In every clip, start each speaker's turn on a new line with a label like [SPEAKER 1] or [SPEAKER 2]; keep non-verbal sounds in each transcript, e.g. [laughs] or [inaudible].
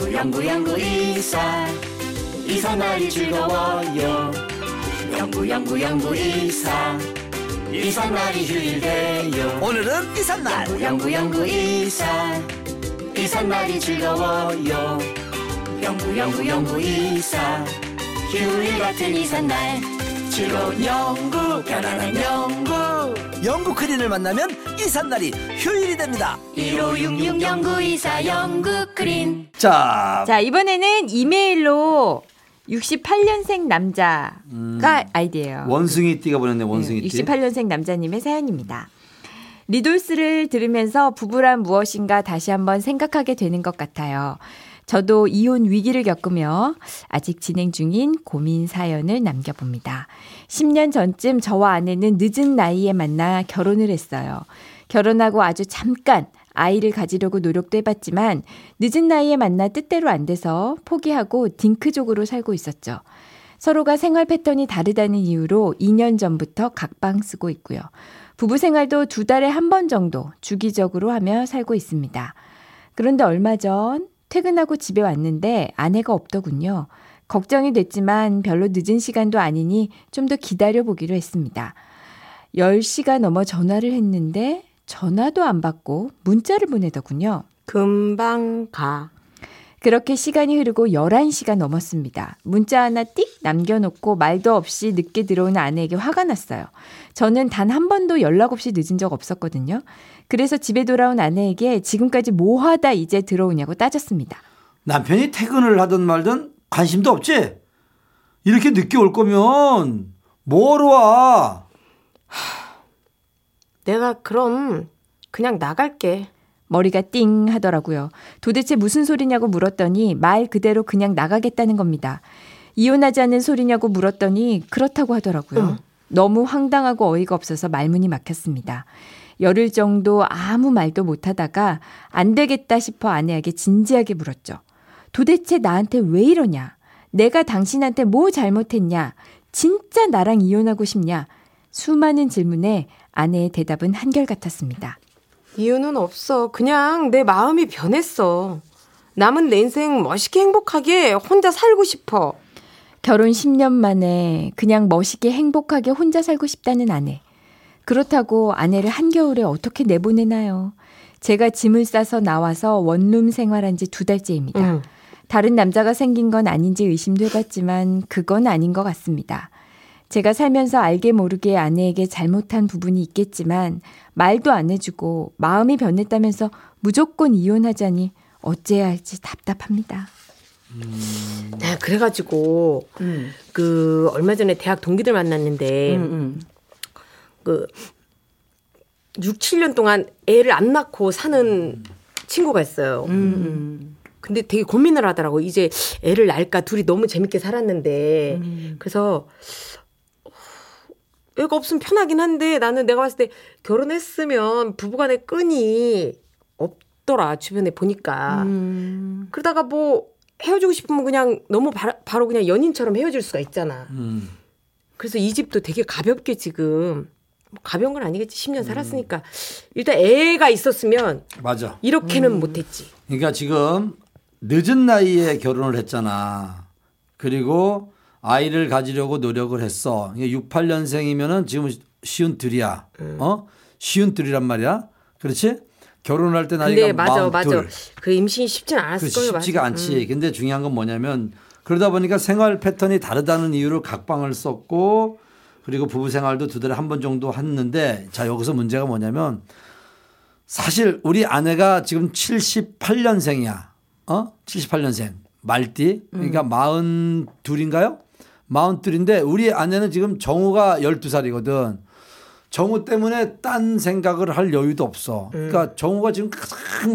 [SPEAKER 1] 영구 영구 영구 이사 이사 날이 즐거워요. 영구 영구 영구 이사 이사 날이 휴일 돼요.
[SPEAKER 2] 오늘은 이삿날.
[SPEAKER 1] 영구 영구 영구 이사 이삿날이 즐거워요. 영구 영구 영구 이사 휴일 같은 이삿날. 즐거운 영구 편안한 영구
[SPEAKER 2] 영국 크린을 만나면 이삿날이 휴일이 됩니다
[SPEAKER 1] 1566 영구 이사 영구 크린
[SPEAKER 2] 자,
[SPEAKER 3] 자, 이번에는 이메일로 68년생 남자가 아이디예요.
[SPEAKER 4] 원숭이 띠가 보냈네
[SPEAKER 3] 네,
[SPEAKER 4] 원숭이 띠.
[SPEAKER 3] 68년생 남자님의 사연입니다. 리돌스를 들으면서 부부란 무엇인가 다시 한번 생각하게 되는 것 같아요. 저도 이혼 위기를 겪으며 아직 진행 중인 고민 사연을 남겨봅니다. 10년 전쯤 저와 아내는 늦은 나이에 만나 결혼을 했어요. 결혼하고 아주 잠깐 아이를 가지려고 노력도 해봤지만 늦은 나이에 만나 뜻대로 안 돼서 포기하고 딩크족으로 살고 있었죠. 서로가 생활 패턴이 다르다는 이유로 2년 전부터 각방 쓰고 있고요. 부부 생활도 두 달에 한 번 정도 주기적으로 하며 살고 있습니다. 그런데 얼마 전 퇴근하고 집에 왔는데 아내가 없더군요. 걱정이 됐지만 별로 늦은 시간도 아니니 좀 더 기다려 보기로 했습니다. 10시가 넘어 전화를 했는데 전화도 안 받고 문자를 보내더군요.
[SPEAKER 5] 금방 가.
[SPEAKER 3] 그렇게 시간이 흐르고 11시가 넘었습니다. 문자 하나 띡 남겨놓고 말도 없이 늦게 들어오는 아내에게 화가 났어요. 저는 단 한 번도 연락 없이 늦은 적 없었거든요. 그래서 집에 돌아온 아내에게 지금까지 뭐 하다 이제 들어오냐고 따졌습니다.
[SPEAKER 4] 남편이 퇴근을 하든 말든 관심도 없지. 이렇게 늦게 올 거면 뭐하러 와?
[SPEAKER 5] 내가 그럼 그냥 나갈게.
[SPEAKER 3] 머리가 띵 하더라고요. 도대체 무슨 소리냐고 물었더니 말 그대로 그냥 나가겠다는 겁니다. 이혼하지 않는 소리냐고 물었더니 그렇다고 하더라고요. 너무 황당하고 어이가 없어서 말문이 막혔습니다. 열흘 정도 아무 말도 못 하다가 안 되겠다 싶어 아내에게 진지하게 물었죠. 도대체 나한테 왜 이러냐? 내가 당신한테 뭐 잘못했냐? 진짜 나랑 이혼하고 싶냐? 수많은 질문에 아내의 대답은 한결같았습니다.
[SPEAKER 5] 이유는 없어. 그냥 내 마음이 변했어. 남은 내 인생 멋있게 행복하게 혼자 살고 싶어.
[SPEAKER 3] 결혼 10년 만에 그냥 멋있게 행복하게 혼자 살고 싶다는 아내. 그렇다고 아내를 한겨울에 어떻게 내보내나요? 제가 짐을 싸서 나와서 원룸 생활한 지 두 달째입니다.
[SPEAKER 5] 응.
[SPEAKER 3] 다른 남자가 생긴 건 아닌지 의심도 해봤지만 그건 아닌 것 같습니다. 제가 살면서 알게 모르게 아내에게 잘못한 부분이 있겠지만 말도 안 해주고 마음이 변했다면서 무조건 이혼하자니 어째야 할지 답답합니다.
[SPEAKER 5] 네, 그래가지고 그 얼마 전에 대학 동기들 만났는데 그 6, 7년 동안 애를 안 낳고 사는 친구가 있어요. 근데 되게 고민을 하더라고. 이제 애를 낳을까? 둘이 너무 재밌게 살았는데. 그래서 어, 애가 없으면 편하긴 한데 나는 내가 봤을 때 결혼했으면 부부간의 끈이 없더라 주변에 보니까 그러다가 뭐 헤어지고 싶으면 그냥 너무 바, 바로 그냥 연인처럼 헤어질 수가 있잖아.
[SPEAKER 4] 음.
[SPEAKER 5] 그래서 이 집도 되게 가볍게 지금 뭐 가벼운 건 아니겠지. 10년 살았으니까 일단 애가 있었으면
[SPEAKER 4] 맞아.
[SPEAKER 5] 이렇게는 못했지.
[SPEAKER 4] 그러니까 지금 늦은 나이에 결혼을 했잖아. 그리고 아이를 가지려고 노력을 했어. 68년생이면은 지금 쉬운 들이야. 어? 쉬운 들이란 말이야. 그렇지? 결혼할 때 나이가
[SPEAKER 5] 근데 맞아 맞아.
[SPEAKER 4] 42.
[SPEAKER 5] 그 임신 쉽진 않았을
[SPEAKER 4] 그
[SPEAKER 5] 거예요.
[SPEAKER 4] 쉽지가
[SPEAKER 5] 맞아.
[SPEAKER 4] 않지. 근데 중요한 건 뭐냐면 그러다 보니까 생활 패턴이 다르다는 이유로 각방을 썼고 그리고 부부 생활도 두 달에 한 번 정도 했는데 자 여기서 문제가 뭐냐면 사실 우리 아내가 지금 78년생이야. 어? 78년생. 말띠. 그러니까 42인가요? 42인데 우리 아내는 지금 정우가 12살이거든. 정우 때문에 딴 생각을 할 여유도 없어. 그러니까 정우가 지금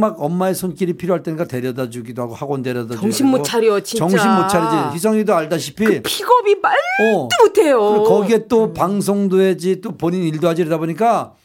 [SPEAKER 4] 막 엄마의 손길이 필요할 때니까 데려다 주기도 하고 학원 데려다 주기도
[SPEAKER 5] 정신 못
[SPEAKER 4] 하고.
[SPEAKER 5] 차려, 진짜.
[SPEAKER 4] 정신 못 차리지. 희성이도 알다시피
[SPEAKER 5] 픽업이 말도
[SPEAKER 4] 어.
[SPEAKER 5] 못해요.
[SPEAKER 4] 거기에 또 방송도 해야지 또 본인 일도 하지 이러다 보니까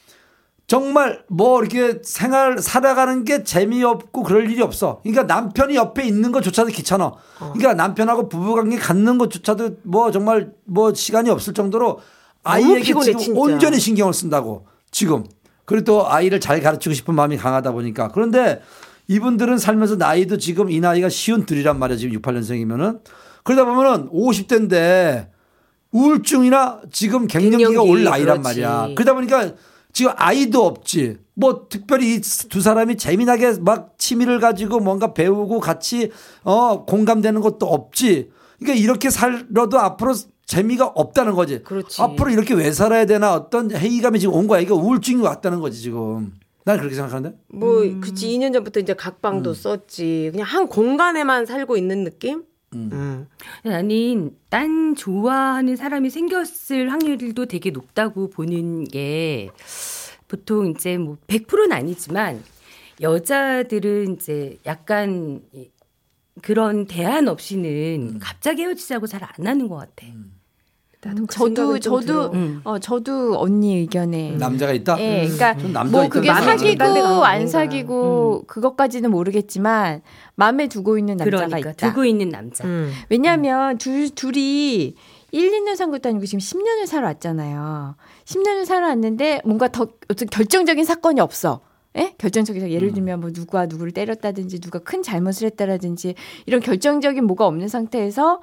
[SPEAKER 4] 정말 뭐 이렇게 생활 살아가는 게 재미없고 그럴 일이 없어. 그러니까 남편이 옆에 있는 것조차도 귀찮아. 그러니까 남편하고 부부관계 갖는 것조차도 뭐 정말 뭐 시간이 없을 정도로 아이에게
[SPEAKER 5] 피곤해,
[SPEAKER 4] 지금. 온전히 신경을 쓴다고 지금. 그리고 또 아이를 잘 가르치고 싶은 마음이 강하다 보니까 그런데 이분들은 살면서 나이도 지금 이 나이가 쉬운 둘이란 말이야. 지금 68년생이면은. 그러다 보면은 50대인데 우울증이나 지금 갱년기가
[SPEAKER 5] 갱년기,
[SPEAKER 4] 올 나이란
[SPEAKER 5] 그렇지.
[SPEAKER 4] 말이야. 그러다 보니까 지금 아이도 없지. 뭐 특별히 이 두 사람이 재미나게 막 취미를 가지고 뭔가 배우고 같이 어 공감되는 것도 없지. 그러니까 이렇게 살아도 앞으로 재미가 없다는 거지.
[SPEAKER 5] 그렇지.
[SPEAKER 4] 앞으로 이렇게 왜 살아야 되나 어떤 회의감이 지금 온 거야. 이게 우울증이 왔다는 거지 지금. 난 그렇게 생각하는데.
[SPEAKER 5] 뭐 그치 2년 전부터 이제 각방도 썼지. 그냥 한 공간에만 살고 있는 느낌? 음.
[SPEAKER 6] 나는 딴 좋아하는 사람이 생겼을 확률도 되게 높다고 보는 게 보통 이제 뭐 100%는 아니지만 여자들은 이제 약간 이- 그런 대안 없이는 갑자기 헤어지자고 잘 안 하는 것 같아.
[SPEAKER 5] 나도 그
[SPEAKER 3] 저도 저도
[SPEAKER 5] 들어.
[SPEAKER 3] 어 저도 언니 의견에
[SPEAKER 4] 남자가 있다.
[SPEAKER 3] 예, 그러니까 뭐
[SPEAKER 4] 있다.
[SPEAKER 3] 그게 사귀고 안. 사귀고 그것까지는 모르겠지만 마음에 두고 있는 남자가
[SPEAKER 6] 그러니까
[SPEAKER 3] 있다.
[SPEAKER 6] 두고 있는 남자.
[SPEAKER 5] 음.
[SPEAKER 3] 왜냐하면 둘 둘이 1, 2년 산 것도 아니고 지금 10년을 살아왔잖아요. 10년을 살아왔는데 뭔가 더 어떤 결정적인 사건이 없어. 예? 결정적인
[SPEAKER 4] 음.
[SPEAKER 3] 예를 들면 뭐 누가 누구를 때렸다든지 누가 큰 잘못을 했다라든지 이런 결정적인 뭐가 없는 상태에서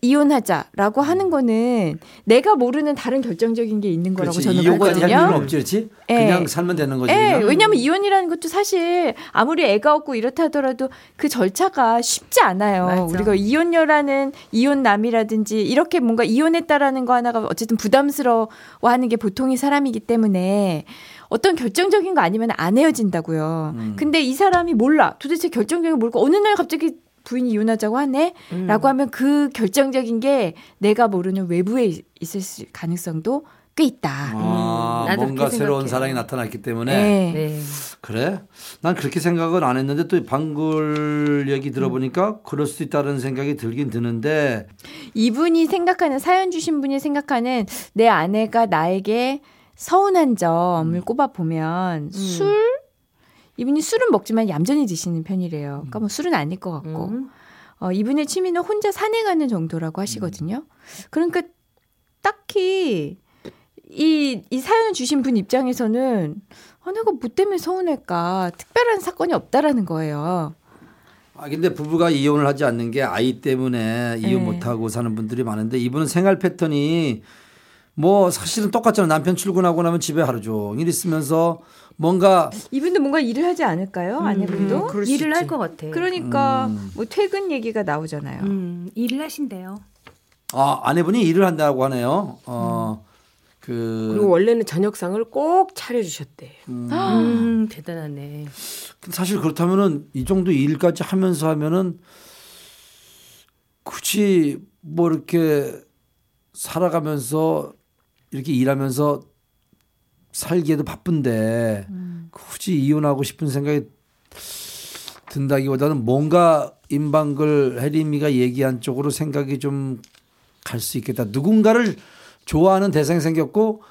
[SPEAKER 3] 이혼하자라고 하는 거는 내가 모르는 다른 결정적인 게 있는 거라고
[SPEAKER 4] 그렇지.
[SPEAKER 3] 저는
[SPEAKER 4] 이혼까지 할
[SPEAKER 3] 보거든요.
[SPEAKER 4] 필요는 없지, 그렇지?
[SPEAKER 3] 예.
[SPEAKER 4] 그냥 살면 되는 거지.
[SPEAKER 3] 예. 왜냐면 이혼이라는 것도 사실 아무리 애가 없고 이렇다 하더라도 그 절차가 쉽지 않아요.
[SPEAKER 6] 맞아.
[SPEAKER 3] 우리가 이혼녀라는 이혼남이라든지 이렇게 뭔가 이혼했다라는 거 하나가 어쨌든 부담스러워하는 게 보통의 사람이기 때문에 어떤 결정적인 거 아니면 안 헤어진다고요.
[SPEAKER 4] 음.
[SPEAKER 3] 근데 이 사람이 몰라. 도대체 결정적인 게 뭘까? 어느 날 갑자기 부인이 이혼하자고 하네?
[SPEAKER 4] 음.
[SPEAKER 3] 라고 하면 그 결정적인 게 내가 모르는 외부에 있- 있을 수- 가능성도 꽤 있다.
[SPEAKER 4] 아,
[SPEAKER 6] 나도
[SPEAKER 4] 뭔가
[SPEAKER 6] 그렇게
[SPEAKER 4] 새로운. 사랑이 나타났기 때문에
[SPEAKER 3] 네.
[SPEAKER 6] 네.
[SPEAKER 4] 그래? 난 그렇게 생각은 안 했는데 또 방글 얘기 들어보니까 그럴 수 있다는 생각이 들긴 드는데
[SPEAKER 3] 이분이 생각하는 사연 주신 분이 생각하는 내 아내가 나에게 서운한 점을
[SPEAKER 4] 음.
[SPEAKER 3] 꼽아 보면 술 이분이 술은 먹지만 얌전히 드시는 편이래요. 그러니까 뭐 술은 아닐 것 같고
[SPEAKER 6] 음.
[SPEAKER 3] 어, 이분의 취미는 혼자 산행하는 정도라고 하시거든요. 그러니까 딱히 이, 이 사연을 주신 분 입장에서는 아, 내가 뭐 때문에 서운할까 특별한 사건이 없다라는 거예요.
[SPEAKER 4] 아 근데 부부가 이혼을 하지 않는 게 아이 때문에 이혼
[SPEAKER 3] 네.
[SPEAKER 4] 못 하고 사는 분들이 많은데 이분은 생활 패턴이 뭐 사실은 똑같잖아. 남편 출근하고 나면 집에 하루 종일 있으면서 뭔가
[SPEAKER 3] 이분도 뭔가 일을 하지 않을까요? 아내분도?
[SPEAKER 5] 그럴 수
[SPEAKER 6] 일을. 할 것 같아.
[SPEAKER 3] 그러니까
[SPEAKER 4] 음.
[SPEAKER 3] 뭐 퇴근 얘기가 나오잖아요.
[SPEAKER 6] 음, 일을 하신대요.
[SPEAKER 4] 아, 아내분이 일을 한다고 하네요. 어. 그
[SPEAKER 5] 그리고 원래는 저녁상을 꼭 차려주셨대.
[SPEAKER 6] 음, 대단하네.
[SPEAKER 4] 사실 그렇다면은 이 정도 일까지 하면서 하면은 굳이 뭐 이렇게 살아가면서 이렇게 일하면서 살기에도 바쁜데 굳이 이혼하고 싶은 생각이 든다기보다는 뭔가 임방글 혜림이가 얘기한 쪽으로 생각이 좀 갈 수 있겠다. 누군가를 좋아하는 대상이 생겼고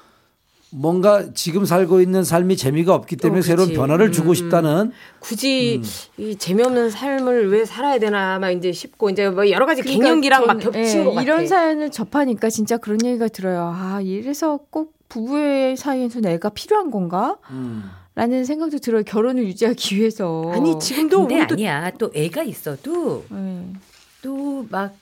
[SPEAKER 4] 뭔가 지금 살고 있는 삶이 재미가 없기 때문에
[SPEAKER 5] 어,
[SPEAKER 4] 새로운. 변화를 주고
[SPEAKER 5] 음.
[SPEAKER 4] 싶다는
[SPEAKER 5] 굳이 이 재미없는 삶을 왜 살아야 되나 막 이제 싶고 이제 뭐 여러 가지
[SPEAKER 3] 그러니까
[SPEAKER 5] 갱년기랑 막
[SPEAKER 3] 전-
[SPEAKER 5] 겹친
[SPEAKER 3] 예,
[SPEAKER 5] 것 같아.
[SPEAKER 3] 이런 사연을 접하니까 진짜 그런 얘기가 들어요. 아, 이래서 꼭 부부의 사이에서 애가 필요한 건가?
[SPEAKER 4] 음.
[SPEAKER 3] 라는 생각도 들어요. 결혼을 유지하기 위해서.
[SPEAKER 5] 아니 지금도
[SPEAKER 6] 근데
[SPEAKER 5] 우리도
[SPEAKER 6] 아니야. 또 애가 있어도
[SPEAKER 3] 예.
[SPEAKER 6] 또막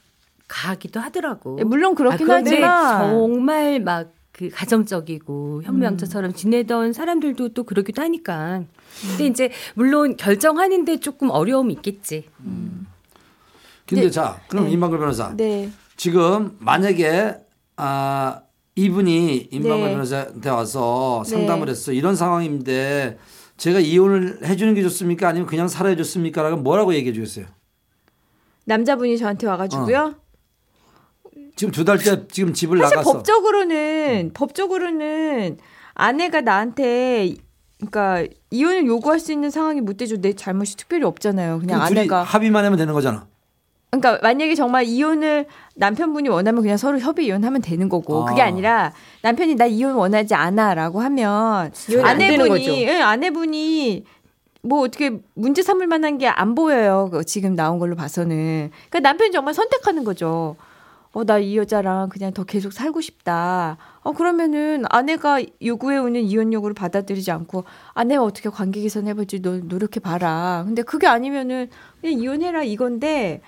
[SPEAKER 6] 가기도 하더라고.
[SPEAKER 3] 예, 물론 그렇긴
[SPEAKER 6] 아,
[SPEAKER 3] 하지만
[SPEAKER 6] 정말 막 그 가정적이고 현명자처럼 지내던 사람들도 또 그러기도 하니까. 근데 이제 물론 결정하는데 조금 어려움이 있겠지.
[SPEAKER 4] 근데
[SPEAKER 3] 네.
[SPEAKER 4] 자, 그럼
[SPEAKER 3] 네.
[SPEAKER 4] 임방글 변호사.
[SPEAKER 3] 네.
[SPEAKER 4] 지금 만약에 아 이분이 임방글
[SPEAKER 3] 네.
[SPEAKER 4] 변호사한테 와서 상담을
[SPEAKER 3] 네.
[SPEAKER 4] 했어. 이런 상황인데 제가 이혼을 해주는 게 좋습니까? 아니면 그냥 살아야 좋습니까? 라고 뭐라고 얘기해 주겠어요?
[SPEAKER 3] 남자분이 저한테 와가지고요.
[SPEAKER 4] 지금 두 달째 지금 집을
[SPEAKER 3] 사실
[SPEAKER 4] 나갔어. 음.
[SPEAKER 3] 법적으로는 법적으로는 아내가 나한테 그러니까 이혼을 요구할 수 있는 상황이 못 되죠. 내 잘못이 특별히 없잖아요. 그냥 아내가
[SPEAKER 4] 합의만 하면 되는 거잖아.
[SPEAKER 3] 그러니까 만약에 정말 이혼을 남편분이 원하면 그냥 서로 협의 이혼하면 되는 거고 그게
[SPEAKER 4] 아.
[SPEAKER 3] 아니라 남편이 나 이혼 원하지 않아라고 하면
[SPEAKER 5] 이혼이 안 되는
[SPEAKER 3] 아내분이
[SPEAKER 5] 거죠.
[SPEAKER 3] 예, 아내분이 뭐 어떻게 문제 삼을 만한 게 안 보여요. 그 지금 나온 걸로 봐서는. 그러니까 남편이 정말 선택하는 거죠. 어, 나 이 여자랑 그냥 더 계속 살고 싶다. 어, 그러면은 아내가 요구해오는 이혼 요구를 받아들이지 않고 아내가 어떻게 관계 개선해볼지 너 노력해봐라. 근데 그게 아니면은 그냥 이혼해라 이건데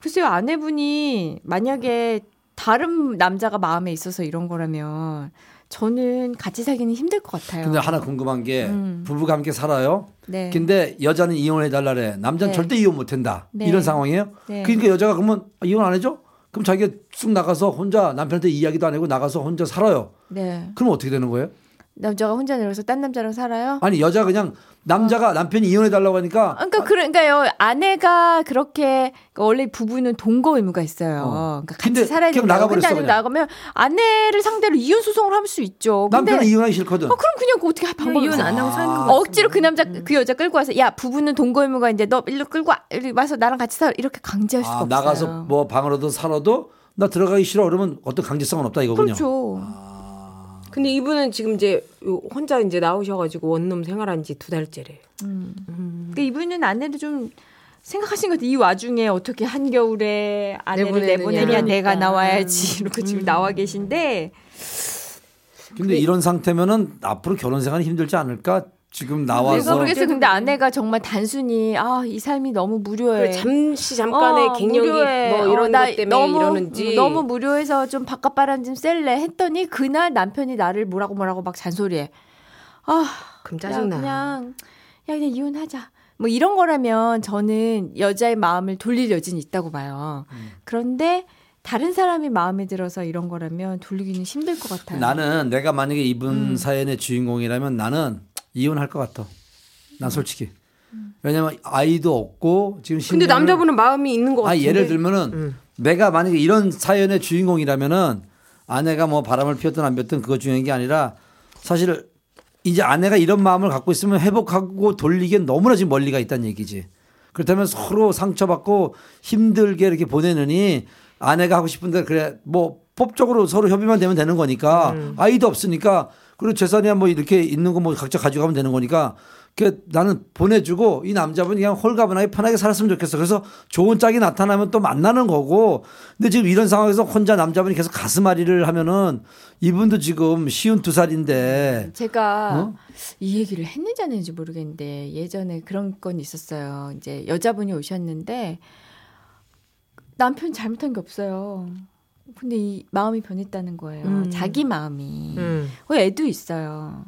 [SPEAKER 3] 글쎄요, 아내분이 만약에 다른 남자가 마음에 있어서 이런 거라면 저는 같이 살기는 힘들 것 같아요.
[SPEAKER 4] 근데 하나 궁금한 게
[SPEAKER 3] 음.
[SPEAKER 4] 부부가 함께 살아요.
[SPEAKER 3] 네.
[SPEAKER 4] 근데 여자는 이혼해 달라래. 남자는
[SPEAKER 3] 네.
[SPEAKER 4] 절대 이혼 못 한다.
[SPEAKER 3] 네.
[SPEAKER 4] 이런 상황이에요.
[SPEAKER 3] 네.
[SPEAKER 4] 그러니까 여자가 그러면 이혼 안 해줘? 그럼 자기가 쑥 나가서 혼자 남편한테 이야기도 안 하고 나가서 혼자 살아요.
[SPEAKER 3] 네.
[SPEAKER 4] 그럼 어떻게 되는 거예요?
[SPEAKER 3] 남자가 혼자 내려서 딴 남자랑 살아요?
[SPEAKER 4] 아니 여자 그냥 남자가 남편이 이혼해 달라고 하니까
[SPEAKER 3] 그러니까 그러니까요 아내가 그렇게 그러니까 원래 부부는 동거 의무가 있어요.
[SPEAKER 4] 어.
[SPEAKER 3] 그러니까 같이
[SPEAKER 4] 근데
[SPEAKER 3] 살아야 된다.
[SPEAKER 4] 나가버렸어, 그냥.
[SPEAKER 3] 나가면 아내를 상대로 이혼 소송을 할 수 있죠.
[SPEAKER 4] 남편은 이혼하기 싫거든.
[SPEAKER 3] 어, 그럼 그냥 어떻게 할 방법이
[SPEAKER 6] 이혼. 안 하고 사는 거
[SPEAKER 3] 어, 억지로 그 남자 그 여자 끌고 와서 야 부부는 동거 의무가 이제 너 일로 끌고 와, 이리 와서 나랑 같이 살아 이렇게 강제할 수가
[SPEAKER 4] 아,
[SPEAKER 3] 없어요.
[SPEAKER 4] 나가서 뭐 방으로도 살아도 나 들어가기 싫어 그러면 어떤 강제성은 없다 이거군요.
[SPEAKER 3] 그렇죠.
[SPEAKER 5] 근데 이분은 지금 이제 요- 혼자 이제 나오셔가지고 원룸 생활한 지 두 달째래.
[SPEAKER 3] 그러니까 이분은 아내를 좀 생각하신 것 같아요. 이 와중에 어떻게 한겨울에 아내를
[SPEAKER 5] 내보내느냐.
[SPEAKER 3] 내보내냐 내가
[SPEAKER 5] 그러니까.
[SPEAKER 3] 나와야지 [laughs] 이렇게 지금 나와 계신데
[SPEAKER 4] 근데 이런 상태면은 앞으로 결혼 생활이 힘들지 않을까? 지금
[SPEAKER 3] 내가
[SPEAKER 4] 나와서
[SPEAKER 3] 모르겠어요. 근데 아내가 정말 단순히 아 이 삶이 너무 무료해.
[SPEAKER 5] 그래, 잠시 잠깐의
[SPEAKER 3] 어,
[SPEAKER 5] 갱년기
[SPEAKER 3] 무료해.
[SPEAKER 5] 뭐 이런
[SPEAKER 3] 어,
[SPEAKER 5] 나것 때문에
[SPEAKER 3] 너무,
[SPEAKER 5] 이러는지
[SPEAKER 3] 너무 무료해서 좀 바깥바람 좀 쐴래 했더니 그날 남편이 나를 뭐라고 뭐라고 막 잔소리해. 아
[SPEAKER 5] 그럼
[SPEAKER 3] 야,
[SPEAKER 5] 짜증나.
[SPEAKER 3] 그냥 야 그냥 이혼하자. 뭐 이런 거라면 저는 여자의 마음을 돌릴 여지는 있다고 봐요.
[SPEAKER 4] 음.
[SPEAKER 3] 그런데 다른 사람이 마음에 들어서 이런 거라면 돌리기는 힘들 것 같아요.
[SPEAKER 4] 나는 내가 만약에 이분
[SPEAKER 3] 음.
[SPEAKER 4] 사연의 주인공이라면 나는 이혼할 것 같아. 난 솔직히.
[SPEAKER 3] 음.
[SPEAKER 4] 왜냐면 아이도 없고 지금
[SPEAKER 5] 근데
[SPEAKER 4] 10년을
[SPEAKER 5] 남자분은 마음이 있는
[SPEAKER 4] 것아
[SPEAKER 5] 같은데.
[SPEAKER 4] 예를 들면은 내가 만약에 이런 사연의 주인공이라면은 아내가 뭐 바람을 피웠든 안 피웠든 그거 중요한 게 아니라 사실 이제 아내가 이런 마음을 갖고 있으면 회복하고 돌리기엔 너무나 지금 멀리가 있다는 얘기지. 그렇다면 서로 상처받고 힘들게 이렇게 보내느니 아내가 하고 싶은데 그래 뭐 법적으로 서로 협의만 되면 되는 거니까 아이도 없으니까 그리고 재산이야 뭐 이렇게 있는 거 뭐 각자 가져가면 되는 거니까 그 나는 보내주고 이 남자분이 그냥 홀가분하게 편하게 살았으면 좋겠어. 그래서 좋은 짝이 나타나면 또 만나는 거고. 근데 지금 이런 상황에서 혼자 남자분이 계속 가슴앓이를 하면은 이분도 지금 쉬운 두 살인데
[SPEAKER 3] 제가
[SPEAKER 4] 어?
[SPEAKER 3] 이 얘기를 했는지 안 했는지 모르겠는데 예전에 그런 건 있었어요. 이제 여자분이 오셨는데 남편 잘못한 게 없어요. 근데 이 마음이 변했다는 거예요.
[SPEAKER 5] 음.
[SPEAKER 3] 자기 마음이.
[SPEAKER 5] 음.
[SPEAKER 3] 거기 애도 있어요.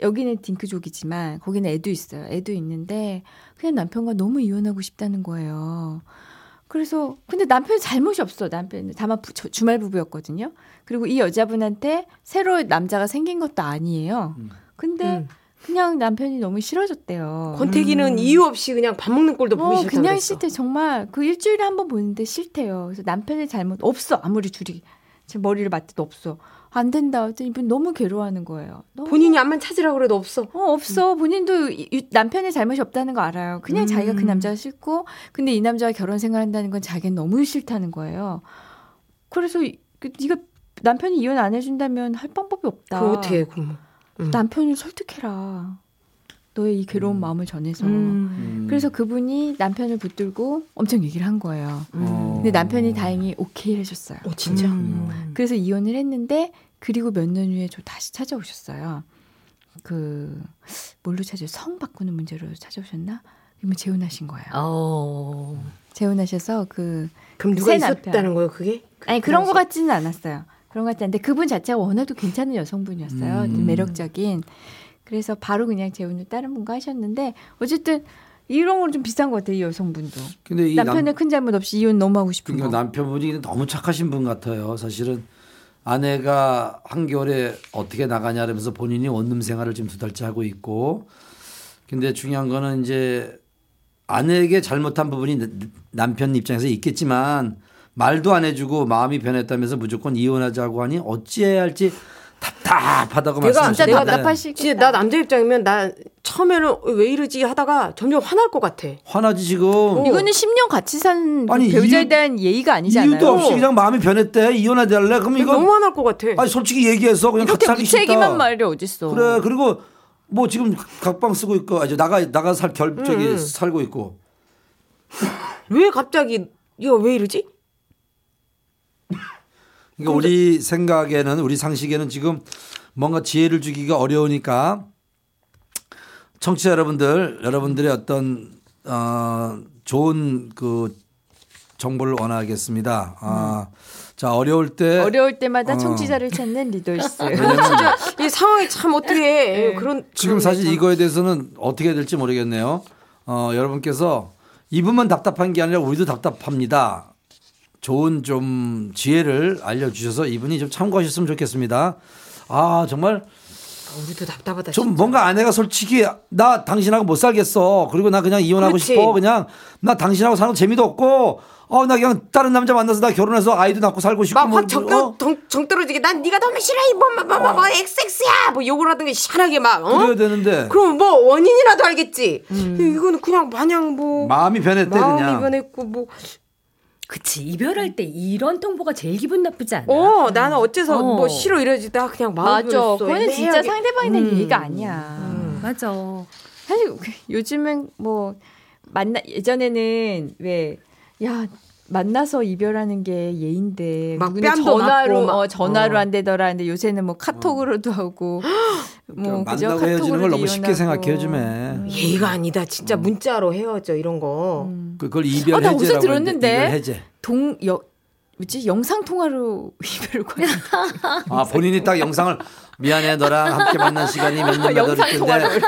[SPEAKER 3] 여기는 딩크족이지만 거기는 애도 있어요. 애도 있는데 그냥 남편과 너무 이혼하고 싶다는 거예요. 그래서 근데 남편 잘못이 없어. 남편은 다만 부- 저- 주말 부부였거든요. 그리고 이 여자분한테 새로 남자가 생긴 것도 아니에요. 근데
[SPEAKER 5] 음.
[SPEAKER 3] 그냥 남편이 너무 싫어졌대요.
[SPEAKER 5] 권태기는 이유 없이 그냥 밥 먹는 꼴도 보기
[SPEAKER 3] 어,
[SPEAKER 5] 싫다
[SPEAKER 3] 그냥
[SPEAKER 5] 그랬어.
[SPEAKER 3] 싫대 정말 그 일주일에 한 번 보는데 싫대요. 그래서 남편의 잘못 없어 아무리 둘이 제 머리를 맞대도 없어 안 된다. 그랬더니 이분 너무 괴로워하는 거예요. 너무
[SPEAKER 5] 본인이 암만 찾으라고 그래도 없어.
[SPEAKER 3] 어, 없어. 본인도 이- 이- 남편의 잘못이 없다는 거 알아요. 그냥 자기가 그 남자가 싫고, 근데 이 남자와 결혼 생활한다는 건 자기는 너무 싫다는 거예요. 그래서 이- 그, 네가 남편이 이혼 안 해준다면 할 방법이 없다.
[SPEAKER 5] 그럼 어떻게 해, 그럼. 음.
[SPEAKER 3] 남편을 설득해라. 너의 이 괴로운 마음을 전해서.
[SPEAKER 5] 음.
[SPEAKER 3] 그래서 그분이 남편을 붙들고 엄청 얘기를 한 거예요.
[SPEAKER 4] 어.
[SPEAKER 3] 근데 남편이 다행히 오케이 해줬어요.
[SPEAKER 5] 어, 진짜?
[SPEAKER 3] 그래서 이혼을 했는데 그리고 몇 년 후에 저 다시 찾아오셨어요. 그 뭘로 찾아요? 성 바꾸는 문제로 찾아오셨나? 그러면 재혼하신 거예요.
[SPEAKER 5] 어.
[SPEAKER 3] 재혼하셔서 그
[SPEAKER 5] 그럼
[SPEAKER 3] 새
[SPEAKER 5] 누가. 있었다는 거예요, 그게?
[SPEAKER 3] 아니 그런 것 같지는 않았어요. 그런 것 같지 않은데 그분 자체가 워낙도 괜찮은 여성분이었어요.
[SPEAKER 4] 음.
[SPEAKER 3] 매력적인. 그래서 바로 그냥 재혼을 다른 분과 하셨는데 어쨌든 이런 건 좀 비싼 것 같아요. 이 여성분도
[SPEAKER 4] 근데 이
[SPEAKER 3] 남편의
[SPEAKER 4] 남,
[SPEAKER 3] 큰 잘못 없이 이혼 너무 하고 싶은
[SPEAKER 4] 그러니까
[SPEAKER 3] 거.
[SPEAKER 4] 남편분이 너무 착하신 분 같아요. 사실은 아내가 한겨울에 어떻게 나가냐 하면서 본인이 원룸 생활을 지금 두 달째 하고 있고 근데 중요한 거는 이제 아내에게 잘못한 부분이 나- 남편 입장에서 있겠지만 말도 안 해주고 마음이 변했다면서 무조건 이혼하자고 하니 어찌해야 할지 답답하다고 말씀하셨는데
[SPEAKER 3] 진짜
[SPEAKER 5] 내가
[SPEAKER 3] 답답하시겠다.
[SPEAKER 5] 진짜 나 남자 입장이면 나 처음에는 왜 이러지 하다가 점점 화날 것 같아.
[SPEAKER 4] 화나지 지금
[SPEAKER 3] 이거는 10년 같이 산그
[SPEAKER 4] 아니,
[SPEAKER 3] 배우자에
[SPEAKER 4] 이유-
[SPEAKER 3] 대한 예의가 아니잖아요.
[SPEAKER 4] 이유도 없이 그냥 마음이 변했대 이혼하달래 그럼 이거
[SPEAKER 5] 너무 화날 것 같아.
[SPEAKER 4] 아니 솔직히 얘기해서 그냥 같이
[SPEAKER 3] 이렇게
[SPEAKER 4] 살기 싫다
[SPEAKER 3] 무책임한 말이 어딨어.
[SPEAKER 4] 그래 그리고 뭐 지금 각방 쓰고 있고 아니 나가 나가 살 결 저기
[SPEAKER 5] 음.
[SPEAKER 4] 살고 있고
[SPEAKER 5] 왜 갑자기 이거 왜 이러지?
[SPEAKER 4] 그러니까 우리 생각에는 우리 상식에는 지금 뭔가 지혜를 주기가 어려우니까 청취자 여러분들 여러분들의 어떤 어 좋은 그 정보를 원하겠습니다. 아, 자 어려울 때
[SPEAKER 3] 어려울 때마다
[SPEAKER 4] 어.
[SPEAKER 3] 청취자를 찾는 리돌스.
[SPEAKER 5] 진짜 [laughs] 이 상황이 참 어떻게 그런
[SPEAKER 4] 지금
[SPEAKER 5] 그런
[SPEAKER 4] 사실
[SPEAKER 5] 참-
[SPEAKER 4] 이거에 대해서는 어떻게 될지 모르겠네요. 어, 여러분께서 이분만 답답한 게 아니라 우리도 답답합니다. 좋은 좀 지혜를 알려주셔서 이분이 좀 참고하셨으면 좋겠습니다. 아, 정말
[SPEAKER 5] 우리도 답답하다.
[SPEAKER 4] 좀
[SPEAKER 5] 진짜.
[SPEAKER 4] 뭔가 아내가 솔직히 나 당신하고 못 살겠어. 그리고 나 그냥 이혼하고
[SPEAKER 5] 그렇지.
[SPEAKER 4] 싶어. 그냥 나 당신하고 사는 거 재미도 없고 어, 나 그냥 다른 남자 만나서 나 결혼해서 아이도 낳고 살고 싶고 뭐,
[SPEAKER 5] 막확 정,
[SPEAKER 4] 어?
[SPEAKER 5] 정, 정 떨어지게 난 네가 너무 싫어 이뭐뭐뭐 뭐, XX야 뭐 욕을 하던 게 시원하게 막 어?
[SPEAKER 4] 그래야 되는데
[SPEAKER 5] 그럼 뭐 원인이라도 알겠지. 이거는 그냥 마냥 뭐
[SPEAKER 4] 마음이 변했대
[SPEAKER 5] 마음이
[SPEAKER 4] 그냥.
[SPEAKER 5] 변했고 뭐
[SPEAKER 6] 그치 이별할 때 이런 통보가 제일 기분 나쁘지 않아?
[SPEAKER 5] 어, 나는 어째서
[SPEAKER 6] 어.
[SPEAKER 5] 뭐 싫어 이러지 나 그냥 마음이
[SPEAKER 3] 맞아. 그거는 진짜. 상대방에 대한 얘기가 아니야.
[SPEAKER 6] 음, 맞아.
[SPEAKER 3] 사실 그 요즘은 뭐 만나 예전에는 왜 야 만나서 이별하는 게 예인데
[SPEAKER 5] 막
[SPEAKER 3] 전화로
[SPEAKER 5] 맞고 막.
[SPEAKER 3] 어, 전화로
[SPEAKER 5] 어.
[SPEAKER 3] 안 되더라 근데 요새는 뭐 카톡으로도 하고 뭐
[SPEAKER 4] 그러니까
[SPEAKER 3] 그죠?
[SPEAKER 4] 만나고 헤어지는 걸 너무 쉽게
[SPEAKER 3] 이혼하고.
[SPEAKER 4] 생각해 요즘에.
[SPEAKER 5] 예의가 아니다. 진짜 문자로 헤어져 이런 거.
[SPEAKER 4] 그걸 이별
[SPEAKER 3] 어, 나
[SPEAKER 4] 해제라고
[SPEAKER 3] 어디서
[SPEAKER 4] 했는데
[SPEAKER 3] 들었는데.
[SPEAKER 4] 이별 해제.
[SPEAKER 3] 동 여, 뭐지 영상 통화로 [laughs] 이별을
[SPEAKER 4] 권아 본인이 딱 영상을 미안해 너랑 함께 만난 시간이 몇년 몇월 텐데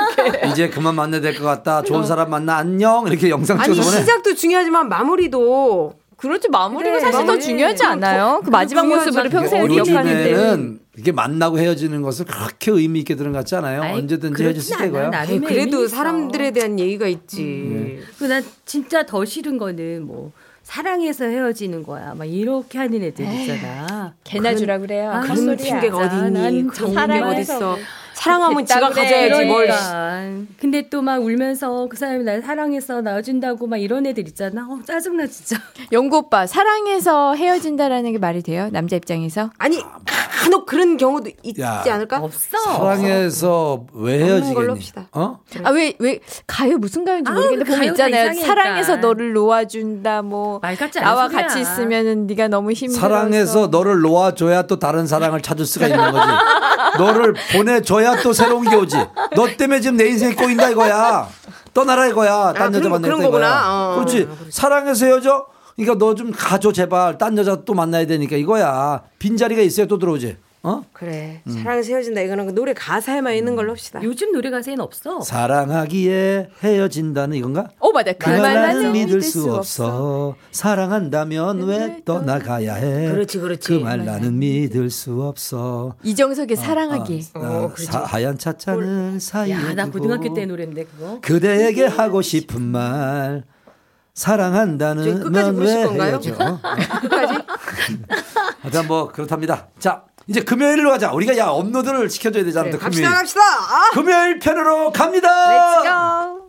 [SPEAKER 4] 이제 그만 만나야 될 것 같다. 좋은 사람 만나 안녕 이렇게 영상
[SPEAKER 5] 아니
[SPEAKER 4] 찍어서 보내.
[SPEAKER 5] 시작도 중요하지만 마무리도
[SPEAKER 3] 그렇죠 마무리가
[SPEAKER 5] 그래,
[SPEAKER 3] 사실 더
[SPEAKER 5] 마무리.
[SPEAKER 3] 중요하지
[SPEAKER 5] 그럼
[SPEAKER 3] 않아요?
[SPEAKER 5] 더-
[SPEAKER 3] 그 마지막
[SPEAKER 5] 중요하지
[SPEAKER 3] 모습으로
[SPEAKER 5] 않아요.
[SPEAKER 3] 평생을 기억하는데
[SPEAKER 4] 이게 만나고 헤어지는 것을 그렇게 의미 있게 들은 것 같지 않아요?
[SPEAKER 6] 아이,
[SPEAKER 4] 언제든지 헤어질 수
[SPEAKER 6] 그렇진
[SPEAKER 4] 있다
[SPEAKER 6] 않아.
[SPEAKER 4] 이거야.
[SPEAKER 6] 나름의
[SPEAKER 5] 에이, 그래도
[SPEAKER 6] 있어.
[SPEAKER 5] 사람들에 대한 예의가 있지.
[SPEAKER 6] 그난 진짜 더 싫은 거는 뭐 사랑해서 헤어지는 거야. 막 이렇게 하는 애들 있잖아.
[SPEAKER 3] 개나 주라 그래요.
[SPEAKER 6] 아,
[SPEAKER 3] 큰
[SPEAKER 5] 그런. 핑계가 어디 있니?
[SPEAKER 6] 난
[SPEAKER 3] 사랑해서
[SPEAKER 5] 어딨어.
[SPEAKER 3] 뭐
[SPEAKER 5] 사랑하면 지가. 가져야지 뭘.
[SPEAKER 6] 그러니까. 근데 또 막 울면서 그 사람이 날 사랑해서 낳아준다고 막 이런 애들 있잖아. 어, 짜증나 진짜.
[SPEAKER 3] 영구 오빠 사랑해서 헤어진다라는 게 말이 돼요? 남자 입장에서?
[SPEAKER 5] 아니 간혹 그런 경우도 있지
[SPEAKER 4] 야.
[SPEAKER 5] 않을까?
[SPEAKER 6] 없어.
[SPEAKER 4] 사랑해서 왜 헤어지겠니? 어?
[SPEAKER 3] 아 왜 왜 가요 무슨 가요인지
[SPEAKER 6] 아우,
[SPEAKER 3] 모르겠는데 보면 있잖아요.
[SPEAKER 6] 이상하니까.
[SPEAKER 3] 사랑해서 너를 놓아준다 뭐
[SPEAKER 6] 말 같지
[SPEAKER 3] 나와
[SPEAKER 6] 소리야.
[SPEAKER 3] 같이 있으면은 네가 너무 힘들어서
[SPEAKER 4] 사랑해서 너를 놓아줘야 또 다른 사랑을 찾을 수가 있는 거지. 너를 보내줘야 또 새로운 게 오지. 너 때문에 지금 내 인생이 꼬인다 이거야. 떠나라 이거야. 딴
[SPEAKER 5] 아,
[SPEAKER 4] 여자
[SPEAKER 5] 그런-
[SPEAKER 4] 만나겠다
[SPEAKER 5] 그런
[SPEAKER 4] 이거야.
[SPEAKER 5] 어,
[SPEAKER 4] 그렇지.
[SPEAKER 5] 어, 그렇지.
[SPEAKER 4] 사랑해서 헤어져? 그러니까 너 좀 가줘 제발. 딴 여자 또 만나야 되니까 이거야. 빈 자리가 있어야 또 들어오지. 어?
[SPEAKER 5] 그래 사랑해서 헤어진다 이거는 그 노래 가사에만 있는 걸로 합시다.
[SPEAKER 6] 요즘 노래 가사에는 없어.
[SPEAKER 4] 사랑하기에 헤어진다는 이건가?
[SPEAKER 3] 어 맞아
[SPEAKER 4] 그그말 나는
[SPEAKER 3] 말은
[SPEAKER 4] 믿을 수 없어. 사랑한다면 왜 떠나가야 해?
[SPEAKER 5] 그렇지, 그렇지.
[SPEAKER 4] 그 말 나는 믿을 수 없어.
[SPEAKER 3] 이정석의 사랑하기
[SPEAKER 4] 어, 사, 하얀 차차는 사이에
[SPEAKER 6] 야, 나
[SPEAKER 4] 두고
[SPEAKER 6] 고등학교 때 노래인데 그거.
[SPEAKER 4] 그대에게 하고 싶은 말 사랑한다는 왜? 헤어져?
[SPEAKER 5] 끝까지? [laughs] [laughs]
[SPEAKER 4] 하여튼 뭐 그렇답니다. 자 이제 금요일로 가자. 우리가 야 업로드를 시켜줘야 되잖아. 또
[SPEAKER 5] 갑시다
[SPEAKER 4] 금요일.
[SPEAKER 5] 갑시다. 아!
[SPEAKER 4] 금요일 편으로 갑니다.
[SPEAKER 3] Let's go.